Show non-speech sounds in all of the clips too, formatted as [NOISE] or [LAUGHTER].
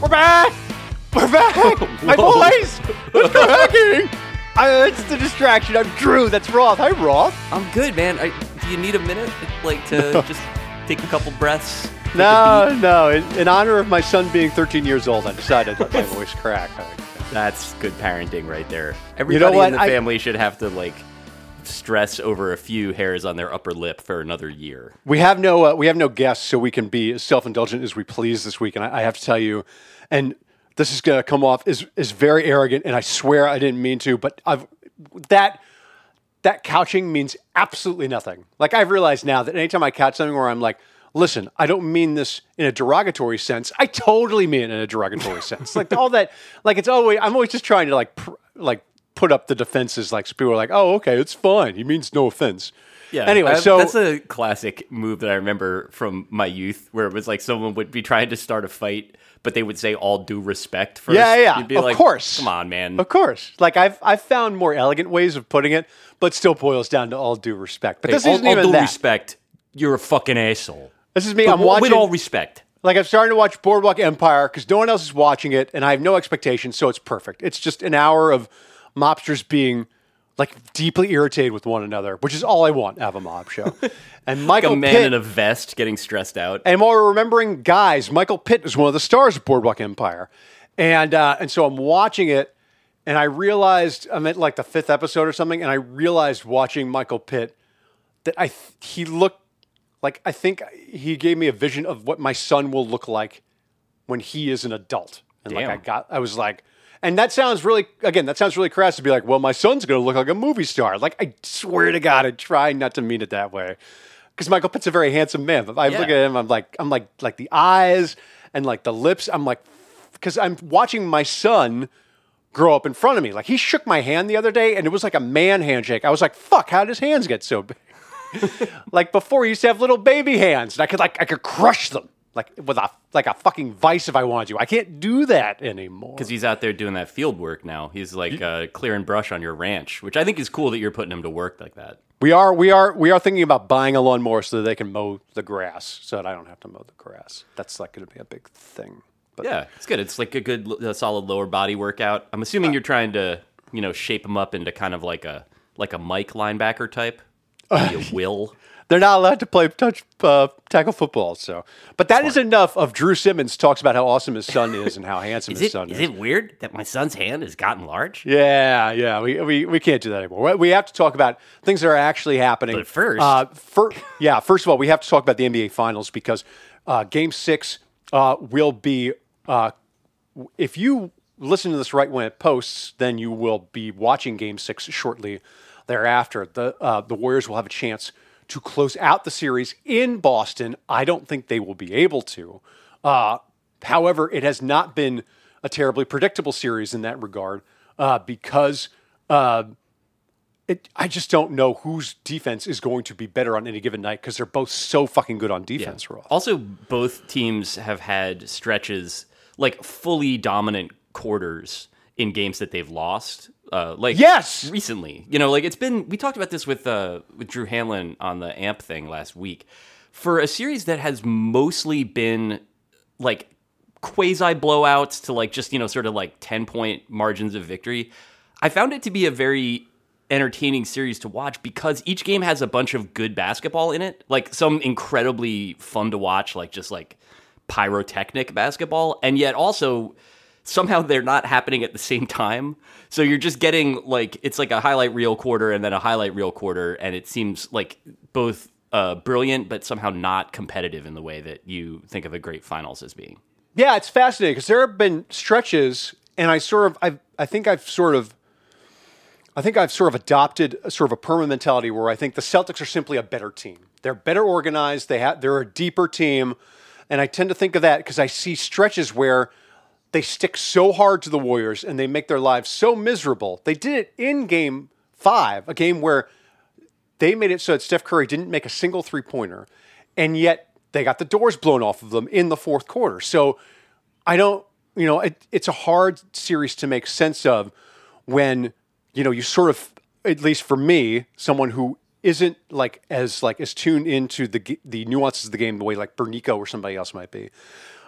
We're back! We're back! My boys! Let's go hacking! I, it's the distraction. I'm Drew. That's Roth. Hi, Roth. I'm good, man. I, do you need a minute, like, to just take a couple breaths? [LAUGHS] No, no. In, in honor of my son being 13 years old, I decided to let my [LAUGHS] voice crack. That's good parenting right there. Everybody what? in the I- family should have to like stress over a few hairs on their upper lip for another year. We have no uh, we have no guests, so we can be as self indulgent as we please this week. And I, I have to tell you, and this is going to come off as is very arrogant, and I swear I didn't mean to, but I've that that couching means absolutely nothing. Like I've realized now that anytime I couch something where I'm like, listen, I don't mean this in a derogatory sense. I totally mean it in a derogatory [LAUGHS] sense. Like all that, like it's always I'm always just trying to like pr- like put up the defenses. Like so people are like, oh, okay, it's fine. He means no offense. Yeah. Anyway, I- so that's a classic move that I remember from my youth, where it was like someone would be trying to start a fight, but they would say all due respect first. Yeah, yeah, You'd be of like, course. come on, man. Of course. Like I've I've found more elegant ways of putting it, but still boils down to all due respect. But Hey, this all, isn't all even due that. respect, you're a fucking asshole. This is me. But I'm watching. with all respect. like I'm starting to watch Boardwalk Empire because no one else is watching it, and I have no expectations, so it's perfect. It's just an hour of mobsters being like deeply irritated with one another, which is all I want out of a mob show. [LAUGHS] And Like Michael a man Pitt, in a vest getting stressed out. and while we're remembering guys, Michael Pitt is one of the stars of Boardwalk Empire, and uh, and so I'm watching it, and I realized I'm at like the fifth episode or something, and I realized watching Michael Pitt that I th- he looked like I think he gave me a vision of what my son will look like when he is an adult, and like I got I was like. And that sounds really, again, that sounds really crass to be like, well, my son's going to look like a movie star. Like, I swear to God, I try not to mean it that way because Michael Pitt's a very handsome man. But I look at him, I'm like, I'm like, like the eyes and like the lips. I'm like, because I'm watching my son grow up in front of me. Like he shook my hand the other day, and it was like a man handshake. I was like, fuck, how did his hands get so big? [LAUGHS] like before, he used to have little baby hands, and I could like I could crush them like with a like a fucking vice if I wanted to. I can't do that anymore. Because he's out there doing that field work now. He's like uh, clearing brush on your ranch, which I think is cool that you're putting him to work like that. We are we are we are thinking about buying a lawnmower so that they can mow the grass, so that I don't have to mow the grass. That's like going to be a big thing. But Yeah, it's good. It's like a good, uh solid lower body workout. I'm assuming you're trying to, you know, shape him up into kind of like a like a Mike linebacker type. [LAUGHS] Maybe a Will. They're not allowed to play touch uh, tackle football. So, but that is enough. Of Drew Simmons talks about how awesome his son is and how [LAUGHS] handsome his it, son is is. it weird that my son's hand has gotten large? Yeah, yeah, we, we, we can't do that anymore. We have to talk about things that are actually happening. But first- uh, fir- yeah, first of all, we have to talk about the NBA Finals because uh, Game Six uh, will be. Uh, if you listen to this right when it posts, then you will be watching Game Six shortly thereafter. The uh, the Warriors will have a chance to close out the series in Boston. I don't think they will be able to. Uh, however, it has not been a terribly predictable series in that regard uh, because uh, it, I just don't know whose defense is going to be better on any given night because they're both so fucking good on defense, Roth. Also, both teams have had stretches like fully dominant quarters in games that they've lost. Uh, like Yes! recently, you know, like it's been. We talked about this with uh, with Drew Hanlen on the Amp thing last week. For a series that has mostly been like quasi blowouts to like just you know sort of like 10 point margins of victory i found it to be a very entertaining series to watch because each game has a bunch of good basketball in it like some incredibly fun to watch like just like pyrotechnic basketball and yet also somehow they're not happening at the same time so you're just getting like it's like a highlight reel quarter and then a highlight reel quarter and it seems like both uh, brilliant but somehow not competitive in the way that you think of a great finals as being Yeah, it's fascinating because there have been stretches, and I sort of, I, I think I've sort of, I think I've sort of adopted a sort of a permanent mentality where I think the Celtics are simply a better team. They're better organized. They have, they're a deeper team, and I tend to think of that because I see stretches where they stick so hard to the Warriors and they make their lives so miserable. They did it in Game Five, a game where they made it so that Steph Curry didn't make a single three pointer, and yet they got the doors blown off of them in the fourth quarter. So I don't, you know, it, it's a hard series to make sense of when you know you sort of, at least for me, someone who isn't like as like as tuned into the the nuances of the game the way like Bernico or somebody else might be.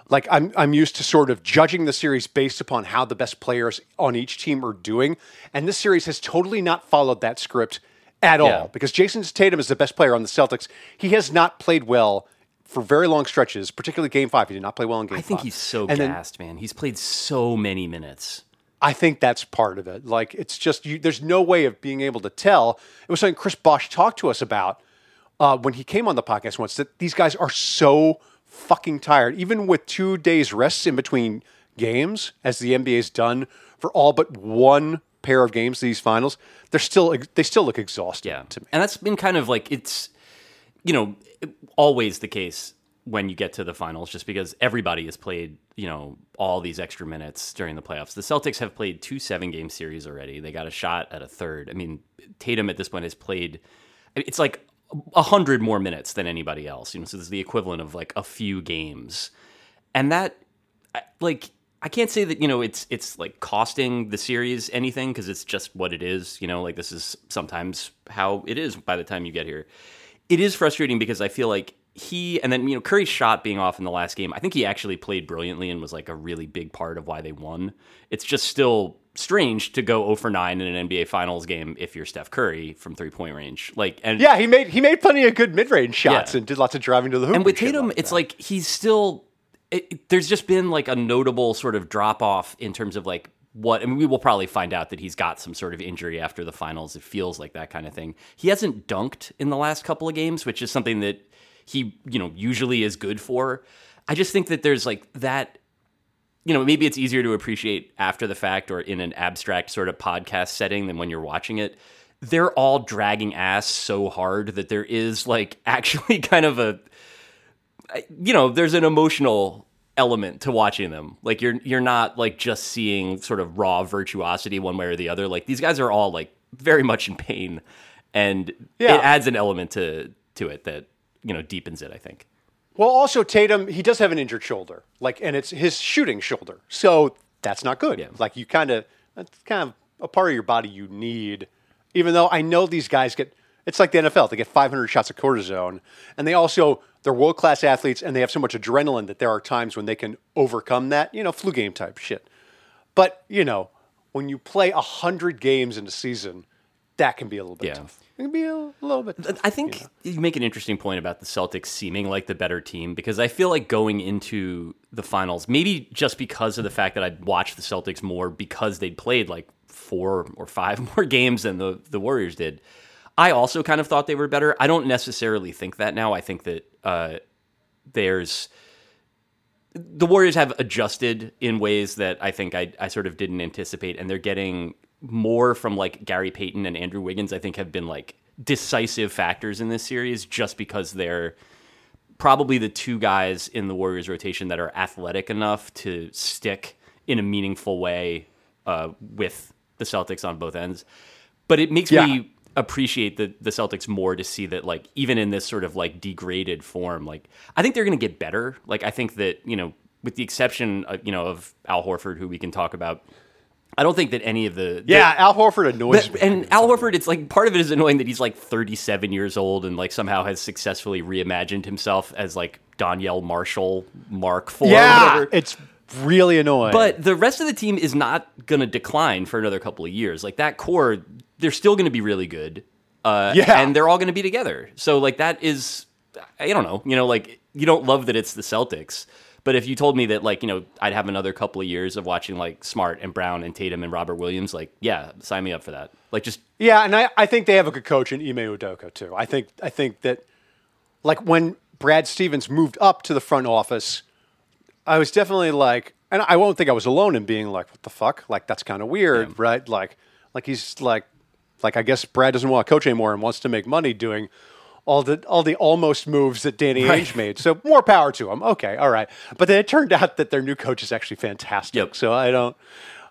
Like I'm I'm used to sort of judging the series based upon how the best players on each team are doing, and this series has totally not followed that script at Yeah. all. Because Jayson Tatum is the best player on the Celtics. He has not played well for very long stretches, particularly Game Five. He did not play well in Game five. I think Five. he's so And then- man. He's played so many minutes. I think that's part of it. Like it's just you, there's no way of being able to tell. It was something Chris Bosh talked to us about uh, when he came on the podcast once. That these guys are so fucking tired, even with two days rests in between games, as the NBA's done for all but one pair of games these finals. They're still they still look exhausted. Yeah. to me. And that's been kind of like it's you know, always the case when you get to the finals just because everybody has played, you know, all these extra minutes during the playoffs. The Celtics have played two 7-game series already. They got a shot at a third. I mean, Tatum at this point has played it's like a hundred more minutes than anybody else. You know, so this is the equivalent of like a few games, and that, like, I can't say that you know it's it's like costing the series anything because it's just what it is. You know, like this is sometimes how it is by the time you get here. It is frustrating because I feel like he and then you know Curry's shot being off in the last game. I think he actually played brilliantly and was like a really big part of why they won. It's just still strange to go 0 for 9 in an NBA Finals game if you're Steph Curry from three point range. Like and Yeah, he made he made plenty of good mid range shots Yeah. and did lots of driving to the hoop. and with shit Tatum, like it's that. like he's still. It- there's just been like a notable sort of drop off in terms of like what. I mean, we will probably find out that he's got some sort of injury after the finals. It feels like that kind of thing. He hasn't dunked in the last couple of games, which is something that he you know usually is good for. I just think that there's like that. You know, maybe it's easier to appreciate after the fact or in an abstract sort of podcast setting than when you're watching it. They're all dragging ass so hard that there is like [LAUGHS] actually kind of a you know, there's an emotional element to watching them. Like you're you're not like just seeing sort of raw virtuosity one way or the other. Like these guys are all like very much in pain, and Yeah. it adds an element to to it that you know deepens it. I think. Well, also Tatum, he does have an injured shoulder, like, and it's his shooting shoulder, so that's not good. Yeah. Like, you kind of that's kind of a part of your body you need. Even though I know these guys get, it's like the NFL, they get 500 shots of cortisone, and they also they're world class athletes, and they have so much adrenaline that there are times when they can overcome that, you know, flu game type shit. But you know, when you play hundred games in a season, that can be a little bit Yeah. tough. It can be a little bit. Tough. I think you make an interesting point about the Celtics seeming like the better team because I feel like going into the finals, maybe just because of the fact that I'd watched the Celtics more because they'd played like four or five [LAUGHS] more games than the, the Warriors did. I also kind of thought they were better. I don't necessarily think that now. I think that uh, there's the Warriors have adjusted in ways that I think I, I sort of didn't anticipate, and they're getting more from like Gary Payton and Andrew Wiggins. I think have been like decisive factors in this series just because they're probably the two guys in the Warriors rotation that are athletic enough to stick in a meaningful way uh, with the Celtics on both ends. But it makes Yeah. me appreciate the the Celtics more to see that like even in this sort of like degraded form, like I think they're going to get better. Like I think that you know, with the exception of, you know of Al Horford, who we can talk about, I don't think that any of the Yeah, Al Horford annoys me. and Al Horford, it's like part of it is annoying that he's like 37 years old and like somehow has successfully reimagined himself as like Donyell Marshall Mark or yeah, whatever. it's really annoying. But the rest of the team is not going to decline for another couple of years. Like that core, they're still going to be really good. Uh, Yeah. And they're all going to be together. So, like, that is, I don't know, you know, like, you don't love that it's the Celtics. But if you told me that, like, you know, I'd have another couple of years of watching, like, Smart and Brown and Tatum and Robert Williams, like, yeah, sign me up for that. Like, just, Yeah, and I, I think they have a good coach in Ime Udoka too. I think I think that like when Brad Stevens moved up to the front office, I was definitely like, and I won't think I was alone in being like, what the fuck? Like that's kind of weird, right? Like, like he's like, like I guess Brad doesn't want to coach anymore and wants to make money doing all the all the almost moves that Danny Right. Ainge made. So more power to him. Okay, all right. But then it turned out that their new coach is actually fantastic. Yep. So I don't,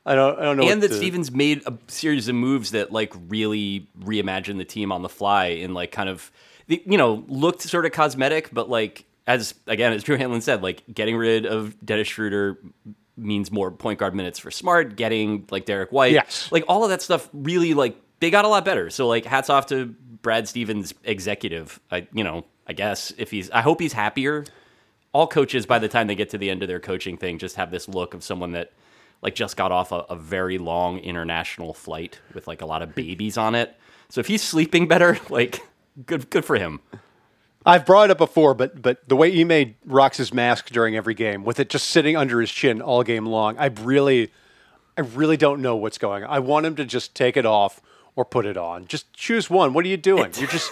I don't, I don't know. and that to- Stevens made a series of moves that like really reimagined the team on the fly and like kind of you know looked sort of cosmetic, but like as again as Drew Hanlen said, like getting rid of Dennis Schroeder means more point guard minutes for Smart. Getting like Derrick White, Yes. like all of that stuff really like they got a lot better. So like hats off to Brad Stevens, executive. I you know I guess if he's I hope he's happier all coaches by the time they get to the end of their coaching thing just have this look of someone that like just got off a, a very long international flight with like a lot of babies on it. So if he's sleeping better, [LAUGHS] like good good for him. I've brought it up before, but but the way Ime rocks his mask during every game, with it just sitting under his chin all game long, I really, I really don't know what's going on. I want him to just take it off or put it on. Just choose one. What are you doing? You're just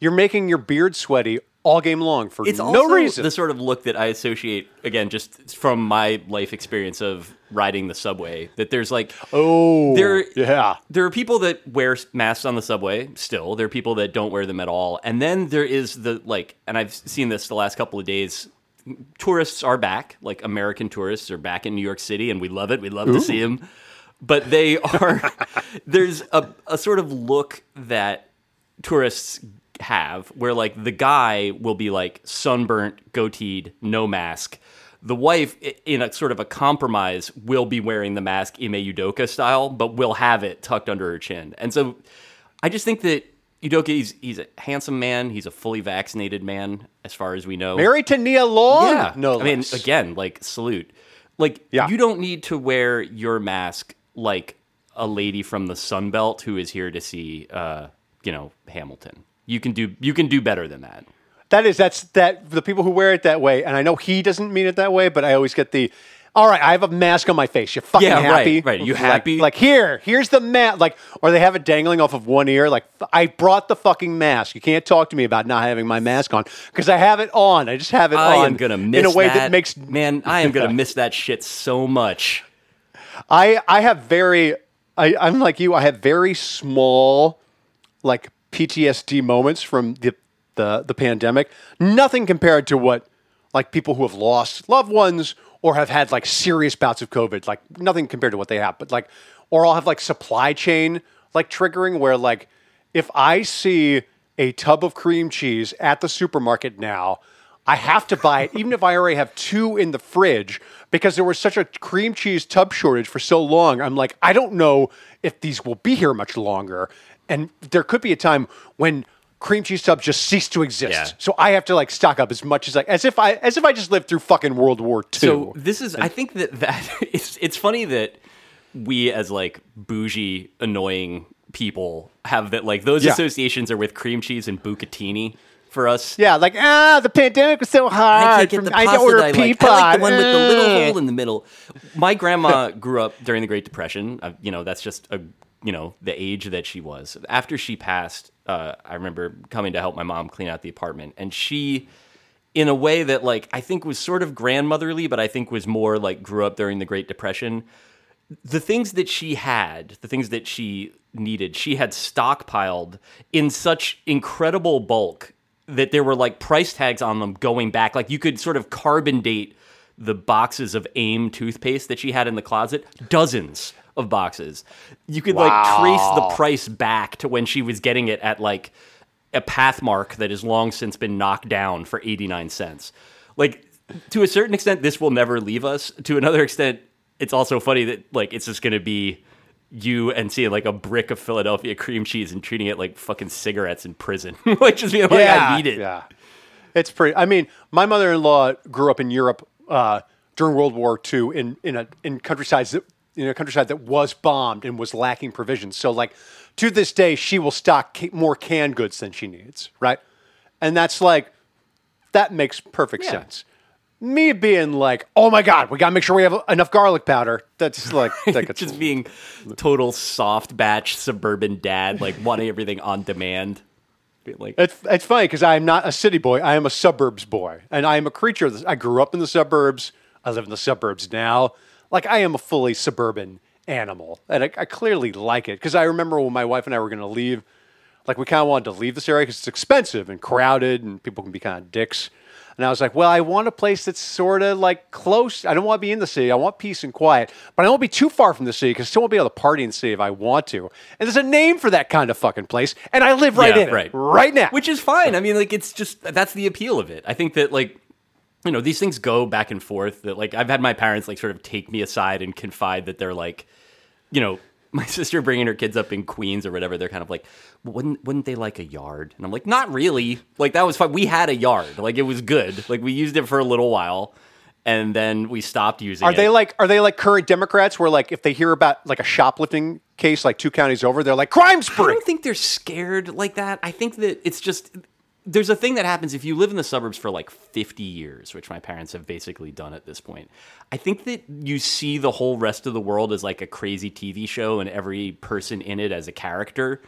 you're making your beard sweaty all game long for It's no also reason. the sort of look that I associate again just from my life experience of riding the subway. That there's like oh, there yeah. there are people that wear masks on the subway still there are people that don't wear them at all and then there is the like and i've seen this the last couple of days tourists are back like american tourists are back in new york city and we love it we love to see them but they are [LAUGHS] there's a, a sort of look that tourists have where like the guy will be like sunburnt goateed no mask the wife in a sort of a compromise will be wearing the mask Ime Udoka style but will have it tucked under her chin and so i just think that Udoka he's, he's a handsome man he's a fully vaccinated man as far as we know Married to Nia Long. yeah. no. I mean, again, like salute. Like Yeah. you don't need to wear your mask like a lady from the Sun Belt who is here to see uh, you know, Hamilton. You can do you can do better than that. That is that's that the people who wear it that way, and I know he doesn't mean it that way, but I always get the. All right, I have a mask on my face. You fucking Yeah, happy? right. You Like- happy? Like, here, here's the mask. Like, or they have it dangling off of one ear. Like, I brought the fucking mask. You can't talk to me about not having my mask on because I have it on. I just have it I on am gonna miss in a way that. that, makes man. I am gonna [LAUGHS] miss that shit so much. I I have very I, I'm like you. I have very small like PTSD moments from the the the pandemic. Nothing compared to what like people who have lost loved ones or have had like serious bouts of COVID. Like nothing compared to what they have. But like or I'll have like supply chain like triggering where like if I see a tub of cream cheese at the supermarket now, I have to buy it, even if I already have two in the fridge, because there was such a cream cheese tub shortage for so long. I'm like, I don't know if these will be here much longer. And there could be a time when cream cheese tubs just cease to exist. Yeah. So I have to like stock up as much as like as if I as if I just lived through fucking World War II. So this is, I think that that [LAUGHS] it's it's funny that we as like bougie, annoying people have that like those Yeah. associations are with cream cheese and bucatini for us. yeah, like ah, the pandemic was so hard. I can't get for the. I pasta order that I like. I like the one with the little hole in the middle. My [LAUGHS] grandma grew up during the Great Depression. Uh, you know, that's just a you know the age that she was. After she passed, uh, I remember coming to help my mom clean out the apartment, and she, in a way that like I think was sort of grandmotherly, but I think was more like grew up during the Great Depression. The things that she had, the things that she needed, she had stockpiled in such incredible bulk that there were like price tags on them going back. Like you could sort of carbon date the boxes of AIM toothpaste that she had in the closet, dozens of boxes. You could like trace the price back to when she was getting it at like a Pathmark that has long since been knocked down for 89 cents. Like to a certain extent this will never leave us. To another extent it's also funny that like it's just going to be you and seeing like a brick of Philadelphia cream cheese and treating it like fucking cigarettes in prison. [LAUGHS] like just being like I need it. Yeah, it's pretty. I mean, my mother-in-law grew up in Europe uh, during World War II in in a in countrysides that in a countryside that was bombed and was lacking provisions. So, like to this day, she will stock ca- more canned goods than she needs. Right, and that's like that makes perfect Yeah. sense. Me being like, oh my god, we gotta make sure we have enough garlic powder. That's like [LAUGHS] just being total soft batch suburban dad, like wanting everything on demand. Like, It's, it's funny because I am not a city boy. I am a suburbs boy. And I am a creature of this. I grew up in the suburbs. I live in the suburbs now. Like, I am a fully suburban animal. And I, I clearly like it because I remember when my wife and I were going to leave, like, we kind of wanted to leave this area because it's expensive and crowded and people can be kind of dicks. And I was like, well, I want a place that's sort of like close. I don't want to be in the city. I want peace and quiet, but I don't want to be too far from the city because I still want to be able to party in the city if I want to. And there's a name for that kind of fucking place, and I live right Yeah, in it right. right now. which is fine. I mean, like it's just that's the appeal of it. I think that like you know these things go back and forth. That like I've had my parents like sort of take me aside and confide that they're like you know my [LAUGHS] sister bringing her kids up in Queens or whatever, they're kind of like, wouldn't wouldn't they like a yard? And I'm like, not really. Like that was fine. We had a yard. Like it was good. Like we used it for a little while, and then we stopped using Are it. they like are they like current Democrats where like if they hear about like a shoplifting case like two counties over, they're like crime spree. I don't think they're scared like that. I think that it's just there's a thing that happens if you live in the suburbs for like 50 years, which my parents have basically done at this point. I think that you see the whole rest of the world as like a crazy TV show and every person in it as a character.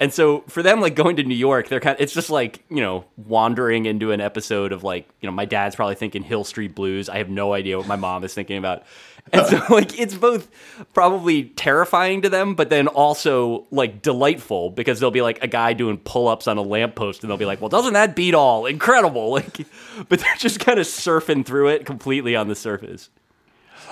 And so for them, like going to New York, they're kind of, it's just like, you know, wandering into an episode of like, you know, my dad's probably thinking Hill Street Blues. I have no idea what my mom is thinking about. And so [LAUGHS] like it's both probably terrifying to them, but then also like delightful because they'll be like a guy doing pull-ups on a lamppost and they'll be like, well, doesn't that beat all? Incredible. [LAUGHS] Like, but they're just kind of surfing through it completely on the surface.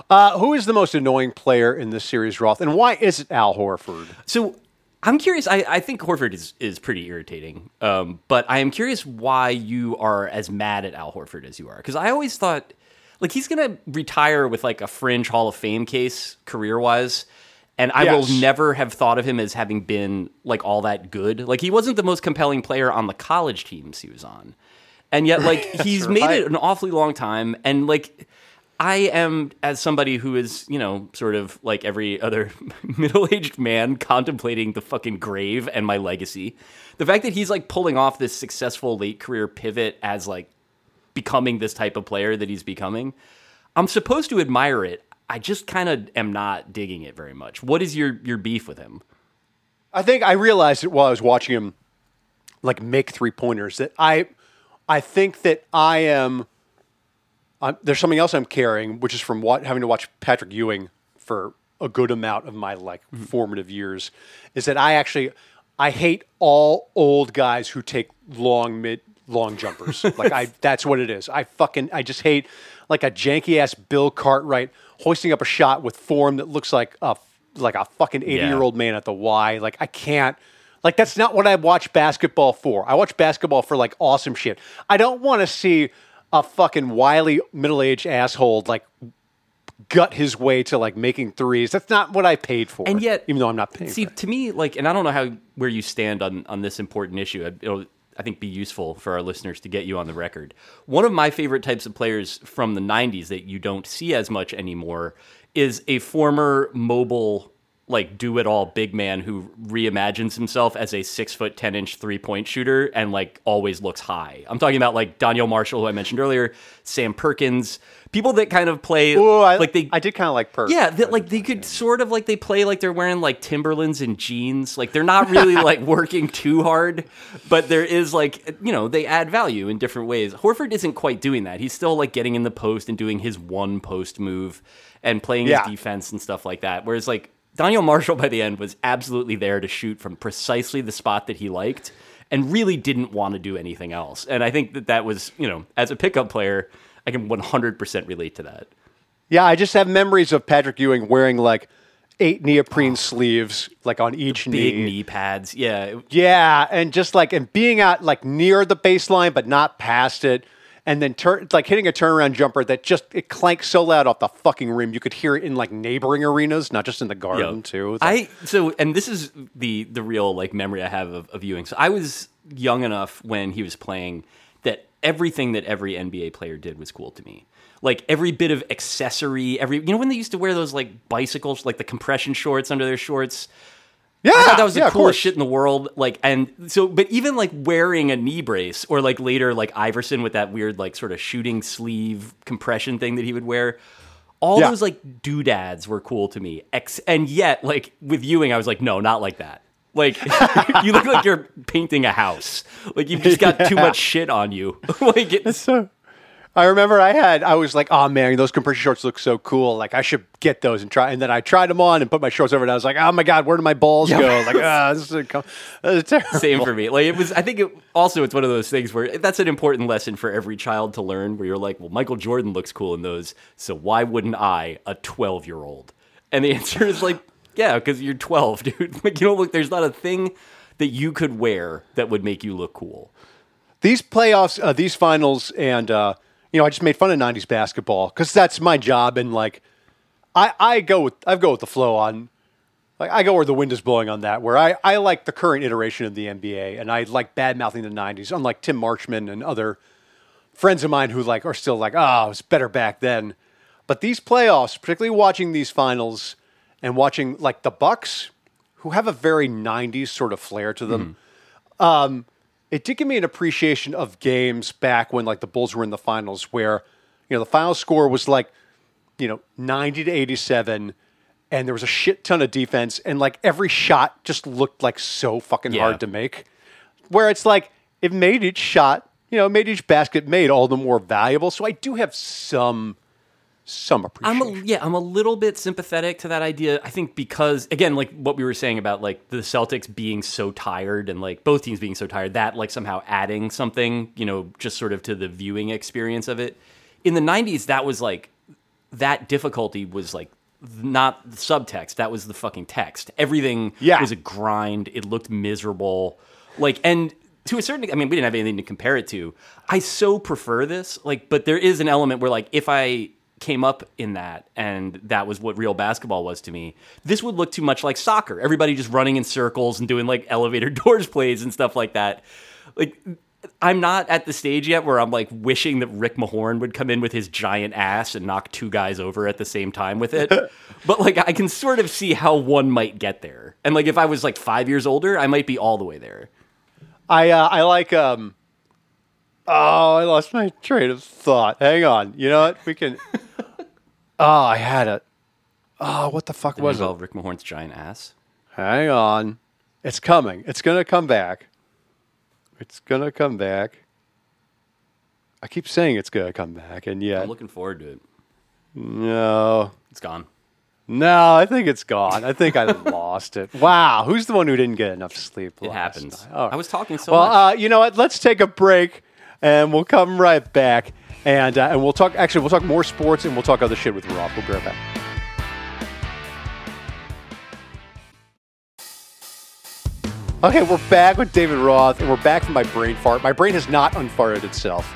Uh, who is the most annoying player in this series, Roth, and why is it Al Horford? So I'm curious. I, I think Horford is, is pretty irritating, um, but I am curious why you are as mad at Al Horford as you are. Because I always thought, like, he's going to retire with like a fringe Hall of Fame case career wise. And I Yes. will never have thought of him as having been like all that good. Like, he wasn't the most compelling player on the college teams he was on. And yet, like, [LAUGHS] he's made right. it an awfully long time. And, like, I am, as somebody who is, you know, sort of like every other [LAUGHS] middle aged man contemplating the fucking grave and my legacy, the fact that he's like pulling off this successful late career pivot as like becoming this type of player that he's becoming, I'm supposed to admire it. I just kind of am not digging it very much. What is your, your beef with him? I think I realized it while I was watching him like make three pointers that I I think that I am I'm, there's something else I'm carrying, which is from what, having to watch Patrick Ewing for a good amount of my like mm-hmm. formative years, is that I actually I hate all old guys who take long mid long jumpers. [LAUGHS] like I that's what it is. I fucking I just hate like a janky ass Bill Cartwright hoisting up a shot with form that looks like a like a fucking 80 year old man at the Y. Like I can't like that's not what I watch basketball for. I watch basketball for like awesome shit. I don't want to see a fucking wily middle-aged asshole like gut his way to like making threes. That's not what I paid for. And yet, even though I'm not paying. See, for it. to me, like, and I don't know how where you stand on on this important issue. It'll, I think, be useful for our listeners to get you on the record. One of my favorite types of players from the '90s that you don't see as much anymore is a former mobile. Like do it all big man who reimagines himself as a six foot ten inch three point shooter and like always looks high. I'm talking about like Donyell Marshall, who I mentioned earlier, Sam Perkins, people that kind of play Ooh, I, like they I did kind of like Perk. yeah, that, like they could sort of like they play like they're wearing like Timberlands and jeans. Like they're not really [LAUGHS] like working too hard, but there is like you know they add value in different ways. Horford isn't quite doing that. He's still like getting in the post and doing his one post move and playing Yeah. his defense and stuff like that. Whereas like Donyell Marshall by the end was absolutely there to shoot from precisely the spot that he liked and really didn't want to do anything else. And I think that that was you know as a pickup player, I can 100% relate to that. Yeah, I just have memories of Patrick Ewing wearing like eight neoprene oh. sleeves, like on each Oh. Big knee. knee pads, yeah. Yeah, and just like and being out like near the baseline but not past it, and then turn like hitting a turnaround jumper that just it clanks so loud off the fucking rim you could hear it in like neighboring arenas, not just in the garden Yo, too. Like- I so and this is the the real like memory I have of, of Ewing. So I was young enough when he was playing that everything that every NBA player did was cool to me. Like every bit of accessory, every you know when they used to wear those like bicycles, like the compression shorts under their shorts. Yeah, I thought that was yeah, the coolest shit in the world. Like, and so, but even like wearing a knee brace, or like later, like Iverson with that weird, like sort of shooting sleeve compression thing that he would wear. All Yeah. those like doodads were cool to me. Ex- and yet, like with Ewing, I was like, no, not like that. Like, [LAUGHS] you look like you're painting a house. Like you've just got too [LAUGHS] much shit on you. [LAUGHS] like, it, So, I remember I had I was like, oh man, those compression shorts look so cool. Like I should get those and try. And then I tried them on and put my shorts over, and I was like, oh my god, where do my balls go? Like ah, this is, a, this is terrible. same for me. Like it was. I think it also it's one of those things where that's an important lesson for every child to learn. Where you're like, well, Michael Jordan looks cool in those, so why wouldn't I, a 12 year old? And the answer is like, [LAUGHS] yeah, because you're 12, [LAUGHS] dude. Like you don't look. There's not a thing that you could wear that would make you look cool. these playoffs, uh, these finals, and uh, you know, I just made fun of '90s basketball because that's my job, and like, I I go with I go with the flow on like I go where the wind is blowing on that. Where I, I like the current iteration of the NBA, and I like bad mouthing the '90s, unlike Tim Marchman and other friends of mine who like are still like, oh, it was better back then. But these playoffs, particularly watching these finals and watching like the Bucks, who have a very '90s sort of flair to them. Um, it did give me an appreciation of games back when like the Bulls were in the finals, where you know the final score was like you know 90 to 87 and there was a shit ton of defense and like every shot just looked like so fucking Yeah. hard to make where it's like it made each shot you know made each basket made all the more valuable so i do have some some I'm appreciation a, yeah, I'm a little bit sympathetic to that idea. I think because again, like what we were saying about like the Celtics being so tired and like both teams being so tired, that like somehow adding something, you know, just sort of to the viewing experience of it. In the 90s, that was like that difficulty was like not the subtext, that was the fucking text. Everything Yeah. was a grind. It looked miserable. Like and to a certain I mean, we didn't have anything to compare it to. I so prefer this. Like, but there is an element where like if I came up in that and that was what real basketball was to me, this would look too much like soccer. Everybody just running in circles and doing like elevator [LAUGHS] doors plays and stuff like that. Like I'm not at the stage yet where I'm like wishing that Rick Mahorn would come in with his giant ass and knock two guys over at the same time with it. [LAUGHS] but like I can sort of see how one might get there. And like if I was like 5 years older, I might be all the way there. i uh, i like um oh i lost my train of thought hang on you know what we can [LAUGHS] oh i had it oh what the fuck was it involve Rick Mahorn's giant ass. Hang on. It's coming. It's going to come back. It's going to come back. I keep saying it's going to come back, and yet, I'm looking forward to it. no. It's gone. No, I think it's gone. I think I [LAUGHS] lost it. Wow. Who's the one who didn't get enough sleep? It happens. right. I was talking so well, much. uh, you know what? Let's take a break, and we'll come right back, and uh, and we'll talk. Actually, we'll talk more sports, and we'll talk other shit with Rob. We'll be right back. Okay, we're back with David Roth, and we're back from my brain fart. My brain has not unfarted itself.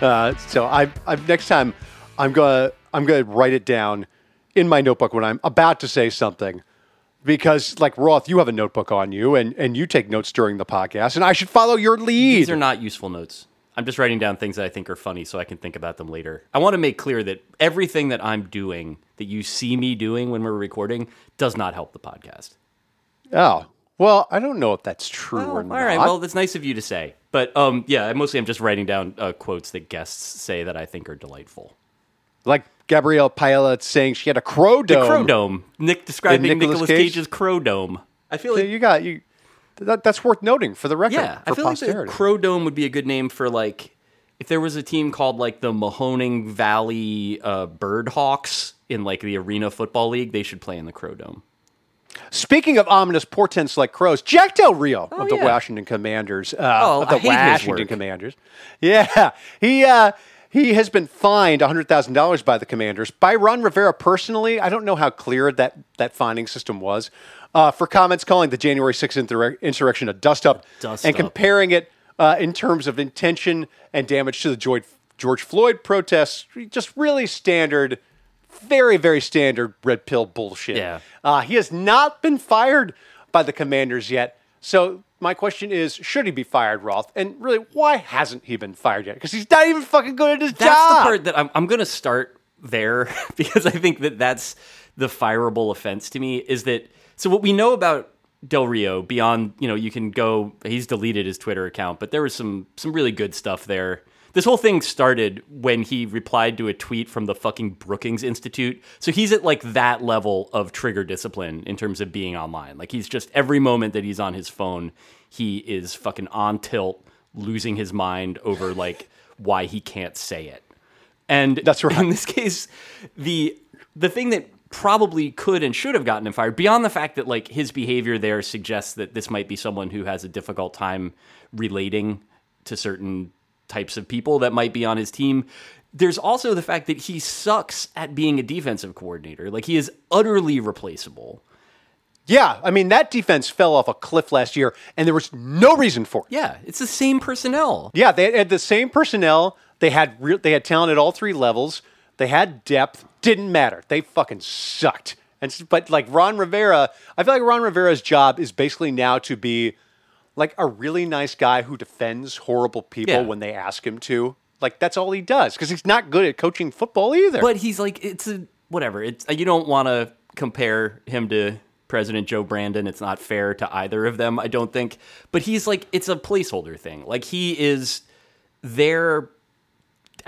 Uh, so I, I next time I'm gonna I'm gonna write it down in my notebook when I'm about to say something, because like Roth, you have a notebook on you, and and you take notes during the podcast, and I should follow your lead. These are not useful notes. I'm just writing down things that I think are funny so I can think about them later. I want to make clear that everything that I'm doing, that you see me doing when we're recording, does not help the podcast. oh well, I don't know if that's true Well, or not. right. Well, that's nice of you to say. But um, yeah, mostly I'm just writing down uh, quotes that guests say that I think are delightful. like Gabrielle Paella saying she had a crow dome. Crow Dome. Nick describing Nicolas Nicolas Cage? Cage's Crow Dome. I feel So like you got you. That, that's worth noting for the record. Yeah, for I feel posterity. like the Crow Dome would be a good name for like if there was a team called like the Mahoning Valley uh, Birdhawks in like the Arena Football League. They should play in the Crow Dome. Speaking of ominous portents like crows, Jack Del Rio of the Oh, yeah. Washington Commanders. Uh, Oh, of the I hate his Washington. Commanders. Yeah, he uh, he has been fined hundred thousand dollars by the Commanders by Ron Rivera personally. I don't know how clear that that finding system was uh, for comments calling the January sixth insurre- insurrection a dust up Dust and up. comparing it uh, in terms of intention and damage to the George, George Floyd protests. Just really standard. Very, very standard red pill bullshit. Yeah. Uh, he has not been fired by the commanders yet. So my question is, should he be fired, Roth? And really, why hasn't he been fired yet? Because he's not even fucking good at his That's job. That's the part that I'm, I'm going to start there [LAUGHS] because I think that that's the fireable offense to me is that so what we know about Del Rio beyond you know you can go he's deleted his Twitter account but there was some some really good stuff there. This whole thing started when he replied to a tweet from the fucking Brookings Institute. So he's at like that level of trigger discipline in terms of being online. Like he's just every moment that he's on his phone, he is fucking on tilt, losing his mind over like why he can't say it. And That's right. In this case, the the thing that probably could and should have gotten him fired, beyond the fact that like his behavior there suggests that this might be someone who has a difficult time relating to certain types of people that might be on his team. There's also the fact that he sucks at being a defensive coordinator. Like he is utterly replaceable. Yeah, I mean that defense fell off a cliff last year, and there was no reason for it. Yeah, it's the same personnel. Yeah, they had the same personnel. They had real, they had talent at all three levels. They had depth. Didn't matter. They fucking sucked. And but like Ron Rivera, I feel like Ron Rivera's job is basically now to be like a really nice guy who defends horrible people Yeah. when they ask him to. Like that's all he does because he's not good at coaching football either. But he's like, it's a whatever. It's you don't want to compare him to President Joe Brandon. It's not fair to either of them, I don't think. But he's like, it's a placeholder thing. Like he is there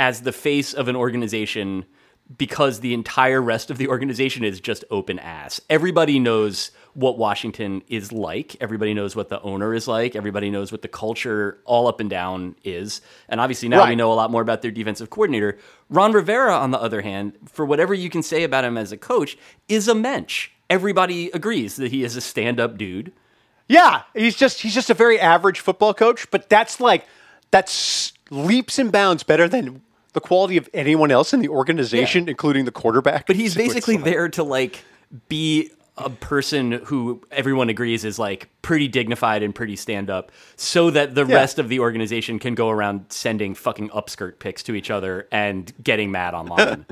as the face of an organization because the entire rest of the organization is just open ass. Everybody knows what Washington is like. Everybody knows what the owner is like. Everybody knows what the culture all up and down is. And obviously now we know a lot more about their defensive coordinator. Ron Rivera, on the other hand, for whatever you can say about him as a coach, is a mensch. Everybody agrees that he is a stand-up dude. Yeah, he's just he's just a very average football coach, but that's like that's leaps and bounds better than the quality of anyone else in the organization, including the quarterback. But he's basically there to like be a person who everyone agrees is like pretty dignified and pretty stand up so that the Yeah. rest of the organization can go around sending fucking upskirt pics to each other and getting mad online.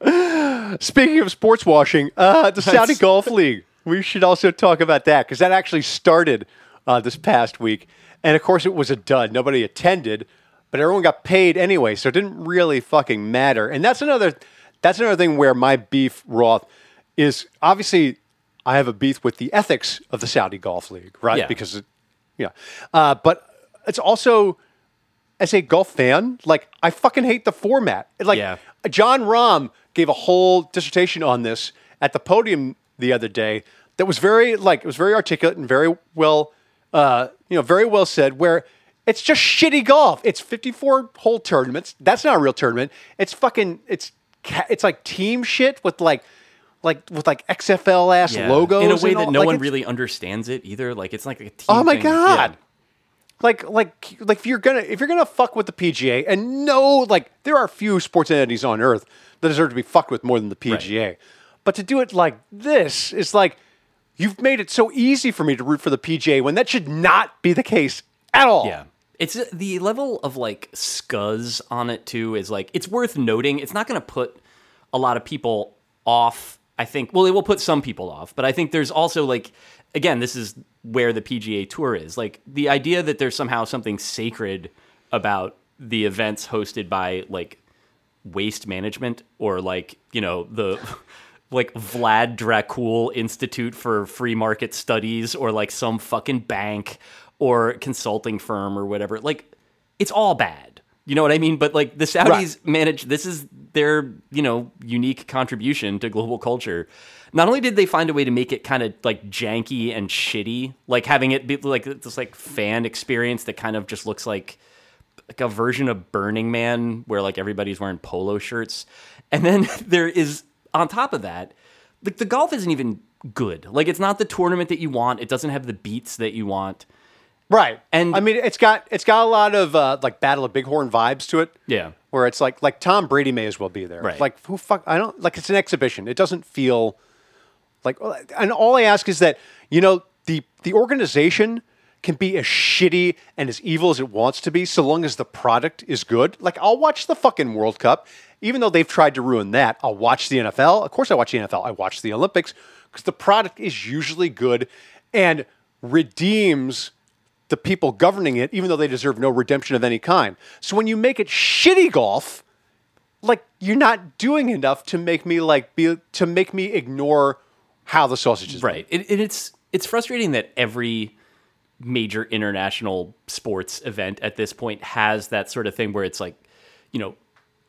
[LAUGHS] Speaking of sports washing, uh, the Saudi [LAUGHS] Golf League. We should also talk about that because that actually started uh, this past week, and of course it was a dud. Nobody attended, but everyone got paid anyway, so it didn't really fucking matter. And that's another. That's another thing where my beef, Roth, is obviously I have a beef with the ethics of the Saudi Golf League, right? Yeah. Because, it, yeah, uh, but it's also as a golf fan, like I fucking hate the format. Like Yeah. Jon Rahm gave a whole dissertation on this at the podium the other day. That was very like it was very articulate and very well, uh, you know, very well said. Where it's just shitty golf. It's fifty-four hole tournaments. That's not a real tournament. It's fucking. It's it's like team shit with like. Like with like XFL ass Yeah. logos in a way that no like, one really understands it either. Like it's like a team. Oh my thing. god! Yeah. Like, like, like, if you're gonna if you're gonna fuck with the PGA, and no, like, there are few sports entities on earth that deserve to be fucked with more than the PGA. But to do it like this is like you've made it so easy for me to root for the PGA when that should not be the case at all. Yeah. It's the level of like scuzz on it too is like it's worth noting. It's not going to put a lot of people off. I think well, it will put some people off, but I think there's also like again, this is where the PGA Tour is. Like the idea that there's somehow something sacred about the events hosted by like waste management or like, you know, the [LAUGHS] like Vlad Dracul Institute for Free Market Studies or like some fucking bank or consulting firm or whatever. Like it's all bad. You know what I mean? But like the Saudis manage this is their, you know, unique contribution to global culture. Not only did they find a way to make it kind of like janky and shitty, like having it be like this like fan experience that kind of just looks like like a version of Burning Man where like everybody's wearing polo shirts. And then [LAUGHS] there is on top of that, like the golf isn't even good. Like it's not the tournament that you want. It doesn't have the beats that you want. Right. And- I mean, it's got it's got a lot of uh, like Battle of Bighorn vibes to it. Yeah. where it's like like Tom Brady may as well be there. Right. Like who fuck? I don't like it's an exhibition. It doesn't feel like. And all I ask is that you know the the organization can be as shitty and as evil as it wants to be, so long as the product is good. Like I'll watch the fucking World Cup, even though they've tried to ruin that. I'll watch the NFL. Of course, I watch the NFL. I watch the Olympics because the product is usually good and redeems the people governing it, even though they deserve no redemption of any kind. So when you make it shitty golf, like you're not doing enough to make me like be to make me ignore how the sausage is Right. It, it, it's it's frustrating that every major international sports event at this point has that sort of thing where it's like, you know,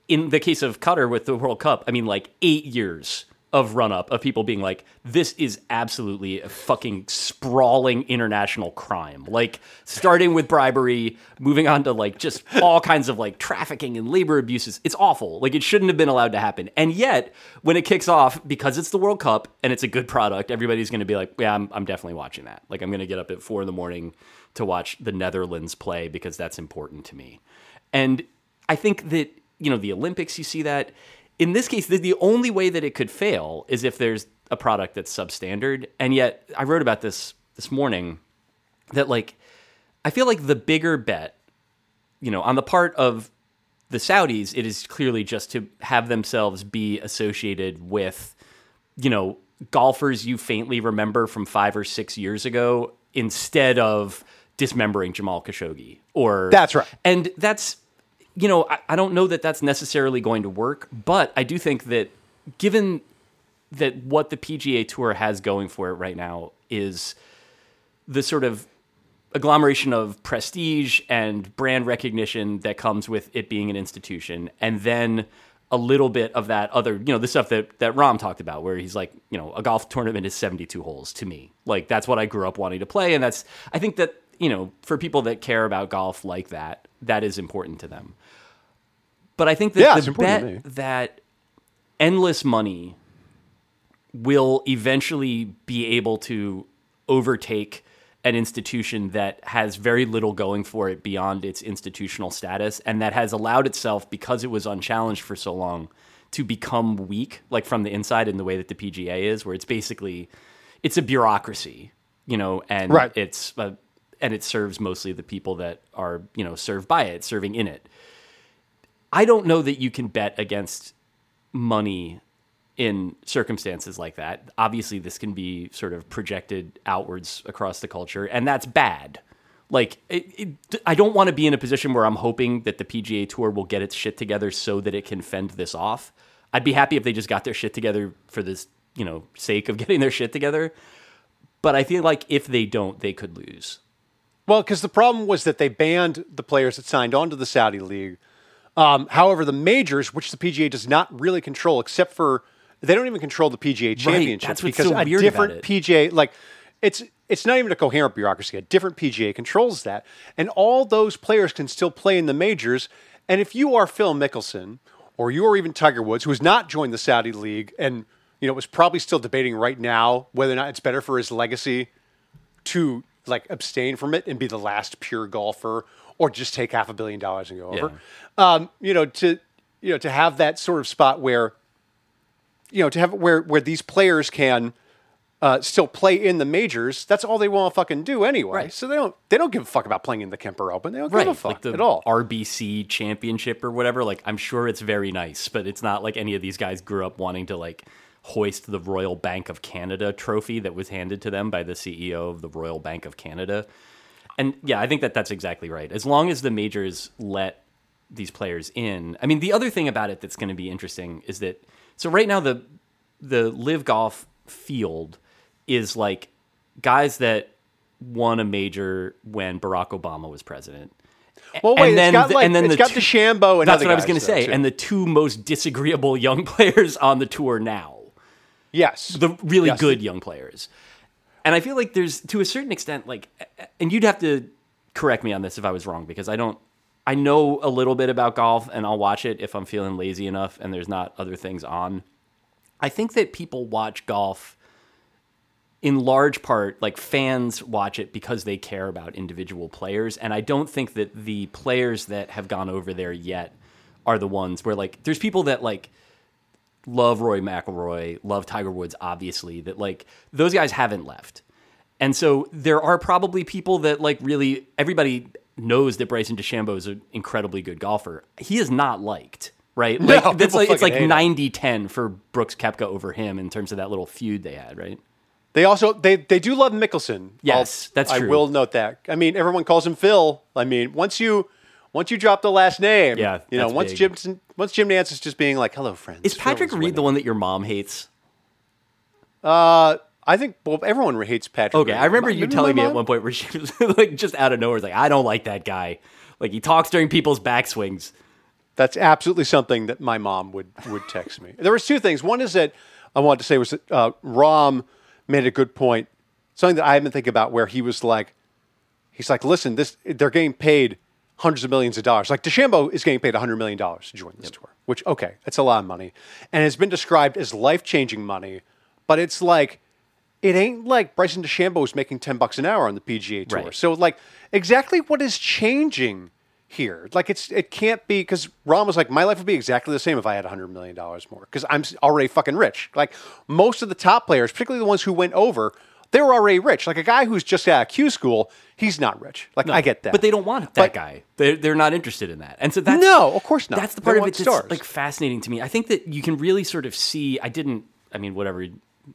in the case of Qatar with the World Cup, I mean, like eight years of run up of people being like, this is absolutely a fucking sprawling international crime. Like, starting with bribery, moving on to like just all kinds of like trafficking and labor abuses. It's awful. Like, it shouldn't have been allowed to happen. And yet, when it kicks off, because it's the World Cup and it's a good product, everybody's going to be like, yeah, I'm, I'm definitely watching that. Like, I'm going to get up at four in the morning to watch the Netherlands play because that's important to me. And I think that, you know, the Olympics, you see that. In this case, the, the only way that it could fail is if there's a product that's substandard. And yet, I wrote about this this morning that, like, I feel like the bigger bet, you know, on the part of the Saudis, it is clearly just to have themselves be associated with you know, golfers you faintly remember from five or six years ago instead of dismembering Jamal Khashoggi or That's right. and that's you know I, I don't know that that's necessarily going to work but i do think that given that what the pga tour has going for it right now is the sort of agglomeration of prestige and brand recognition that comes with it being an institution and then a little bit of that other you know the stuff that that Rahm talked about where he's like you know a golf tournament is 72 holes to me. Like that's what i grew up wanting to play and that's i think that you know for people that care about golf like that that is important to them but i think that Yeah, the bet that endless money will eventually be able to overtake an institution that has very little going for it beyond its institutional status and that has allowed itself because it was unchallenged for so long to become weak like from the inside in the way that the PGA is where it's basically it's a bureaucracy you know and Right. it's and it serves mostly the people that are you know served by it serving in it I don't know that you can bet against money in circumstances like that. Obviously, this can be sort of projected outwards across the culture, and that's bad. Like, it, it, I don't want to be in a position where I'm hoping that the PGA Tour will get its shit together so that it can fend this off. I'd be happy if they just got their shit together for this, you know, sake of [LAUGHS] getting their shit together. But I feel like if they don't, they could lose. Well, because the problem was that they banned the players that signed on to the Saudi League. Um, however, the majors, which the PGA does not really control, except for they don't even control the PGA Championship that's what's because so a different. PGA, like it's it's not even a coherent bureaucracy. A different PGA controls that, and all those players can still play in the majors. And if you are Phil Mickelson or you are even Tiger Woods, who has not joined the Saudi League, and you know was probably still debating right now whether or not it's better for his legacy to like abstain from it and be the last pure golfer or just take half a billion dollars and go over. Um, you know, to you know, to have that sort of spot where you know, to have where where these players can uh, still play in the majors, that's all they want to fucking do anyway. Right. So they don't they don't give a fuck about playing in the Kemper Open. They don't right, give a fuck like at all. RBC championship or whatever. Like, I'm sure it's very nice, but it's not like any of these guys grew up wanting to like hoist the Royal Bank of Canada trophy that was handed to them by the CEO of the Royal Bank of Canada. And yeah, I think that that's exactly right. As long as the majors let these players in. I mean, the other thing about it that's going to be interesting is that so right now the the LIV golf field is like guys that won a major when Barack Obama was president. well, wait, and then it's got the- like and then the got two- DeChambeau and That's what I was going to say. too. And the two most disagreeable [LAUGHS] young players on the tour now, yes, the really Yes. good young players. And I feel like there's to a certain extent like and you'd have to correct me on this if I was wrong because I don't I know a little bit about golf and I'll watch it if I'm feeling lazy enough and there's not other things on. I think that people watch golf in large part like fans watch it because they care about individual players and I don't think that the players that have gone over there yet are the ones where like there's people that like love Rory McIlroy, love Tiger Woods, obviously, that like those guys haven't left. And so there are probably people that like really everybody knows that Bryson DeChambeau is an incredibly good golfer. He is not liked, right? No, Like that's like it's like hate 90-10 for Brooks Koepka over him in terms of that little feud they had, right? They also they they do love Mickelson. Yes, I'll- that's true. I will note that. I mean, everyone calls him Phil. I mean, once you once you drop the last name, Yeah, you know, once big. Jim once Jim Nantz is just being like, "Hello, friends." Is Patrick Reed winning. the one that your mom hates? Uh, I think well, everyone hates Patrick. Okay, Reed. I remember My- you telling me at one point where she [LAUGHS] was like just out of nowhere, like I don't like that guy. Like he talks during people's backswings. That's absolutely something that my mom would would text me. There was two things. One is that I wanted to say was that uh, Rahm made a good point. Something that I have been thinking about, where he was like, he's like, listen, this they're getting paid hundreds of millions of dollars. Like DeChambeau is getting paid hundred million dollars to join this tour, which okay, that's a lot of money, and it's been described as life changing money. But it's like, it ain't like Bryson DeChambeau is making ten bucks an hour on the PGA tour. Right. So like, exactly what is changing here? Like it's it can't be because Rahm was like, my life would be exactly the same if I had hundred million dollars more because I'm already fucking rich. Like most of the top players, particularly the ones who went over. They were already rich. Like a guy who's just out of Q school, he's not rich. Like I get that, But they don't want that But- guy. They're, they're not interested in that. And so that's No, of course not. That's the They part of want it that's stars. like fascinating to me. I think that you can really sort of see. I didn't. I mean, whatever.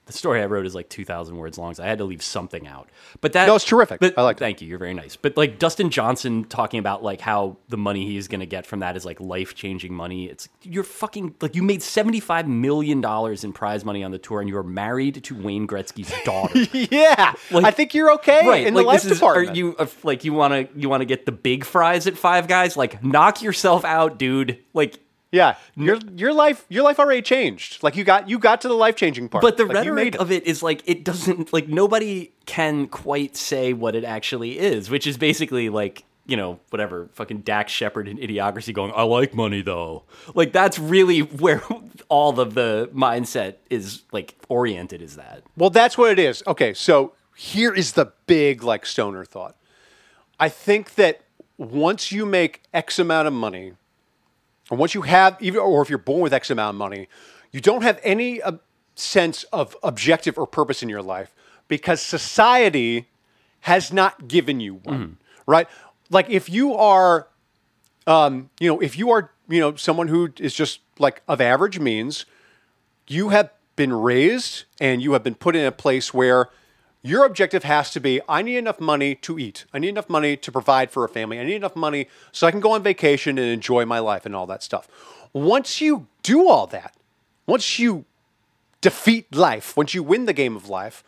The story I wrote is like two thousand words long, so I had to leave something out. But that No, it's terrific. But I liked it. Thank you. You're very nice. But like Dustin Johnson talking about like how the money he's going to get from that is like life changing money. It's you're fucking like you made seventy five million dollars in prize money on the tour, and you are married to Wayne Gretzky's [LAUGHS] daughter. yeah, I think you're okay right in the like life this is department. are you uh, like you want to you want to get the big fries at five guys like knock yourself out dude like yeah, your your life your life already changed. Like you got you got to the life changing part. but the Like, rhetoric it. of it is like it doesn't like nobody can quite say what it actually is which is basically like you know whatever fucking Dax Shepard and idiocracy going I like money though like that's really [LAUGHS] where all of the mindset is like oriented is that Well, that's what it is. Okay, so here is the big like stoner thought. I think that once you make X amount of money, or once you have even, or if you're born with X amount of money, you don't have any uh, sense of objective or purpose in your life because society has not given you one, right? Like if you are, um, you know, if you are, you know, someone who is just like of average means, you have been raised and you have been put in a place where your objective has to be I need enough money to eat. I need enough money to provide for a family. I need enough money so I can go on vacation and enjoy my life and all that stuff. Once you do all that, once you defeat life, once you win the game of life,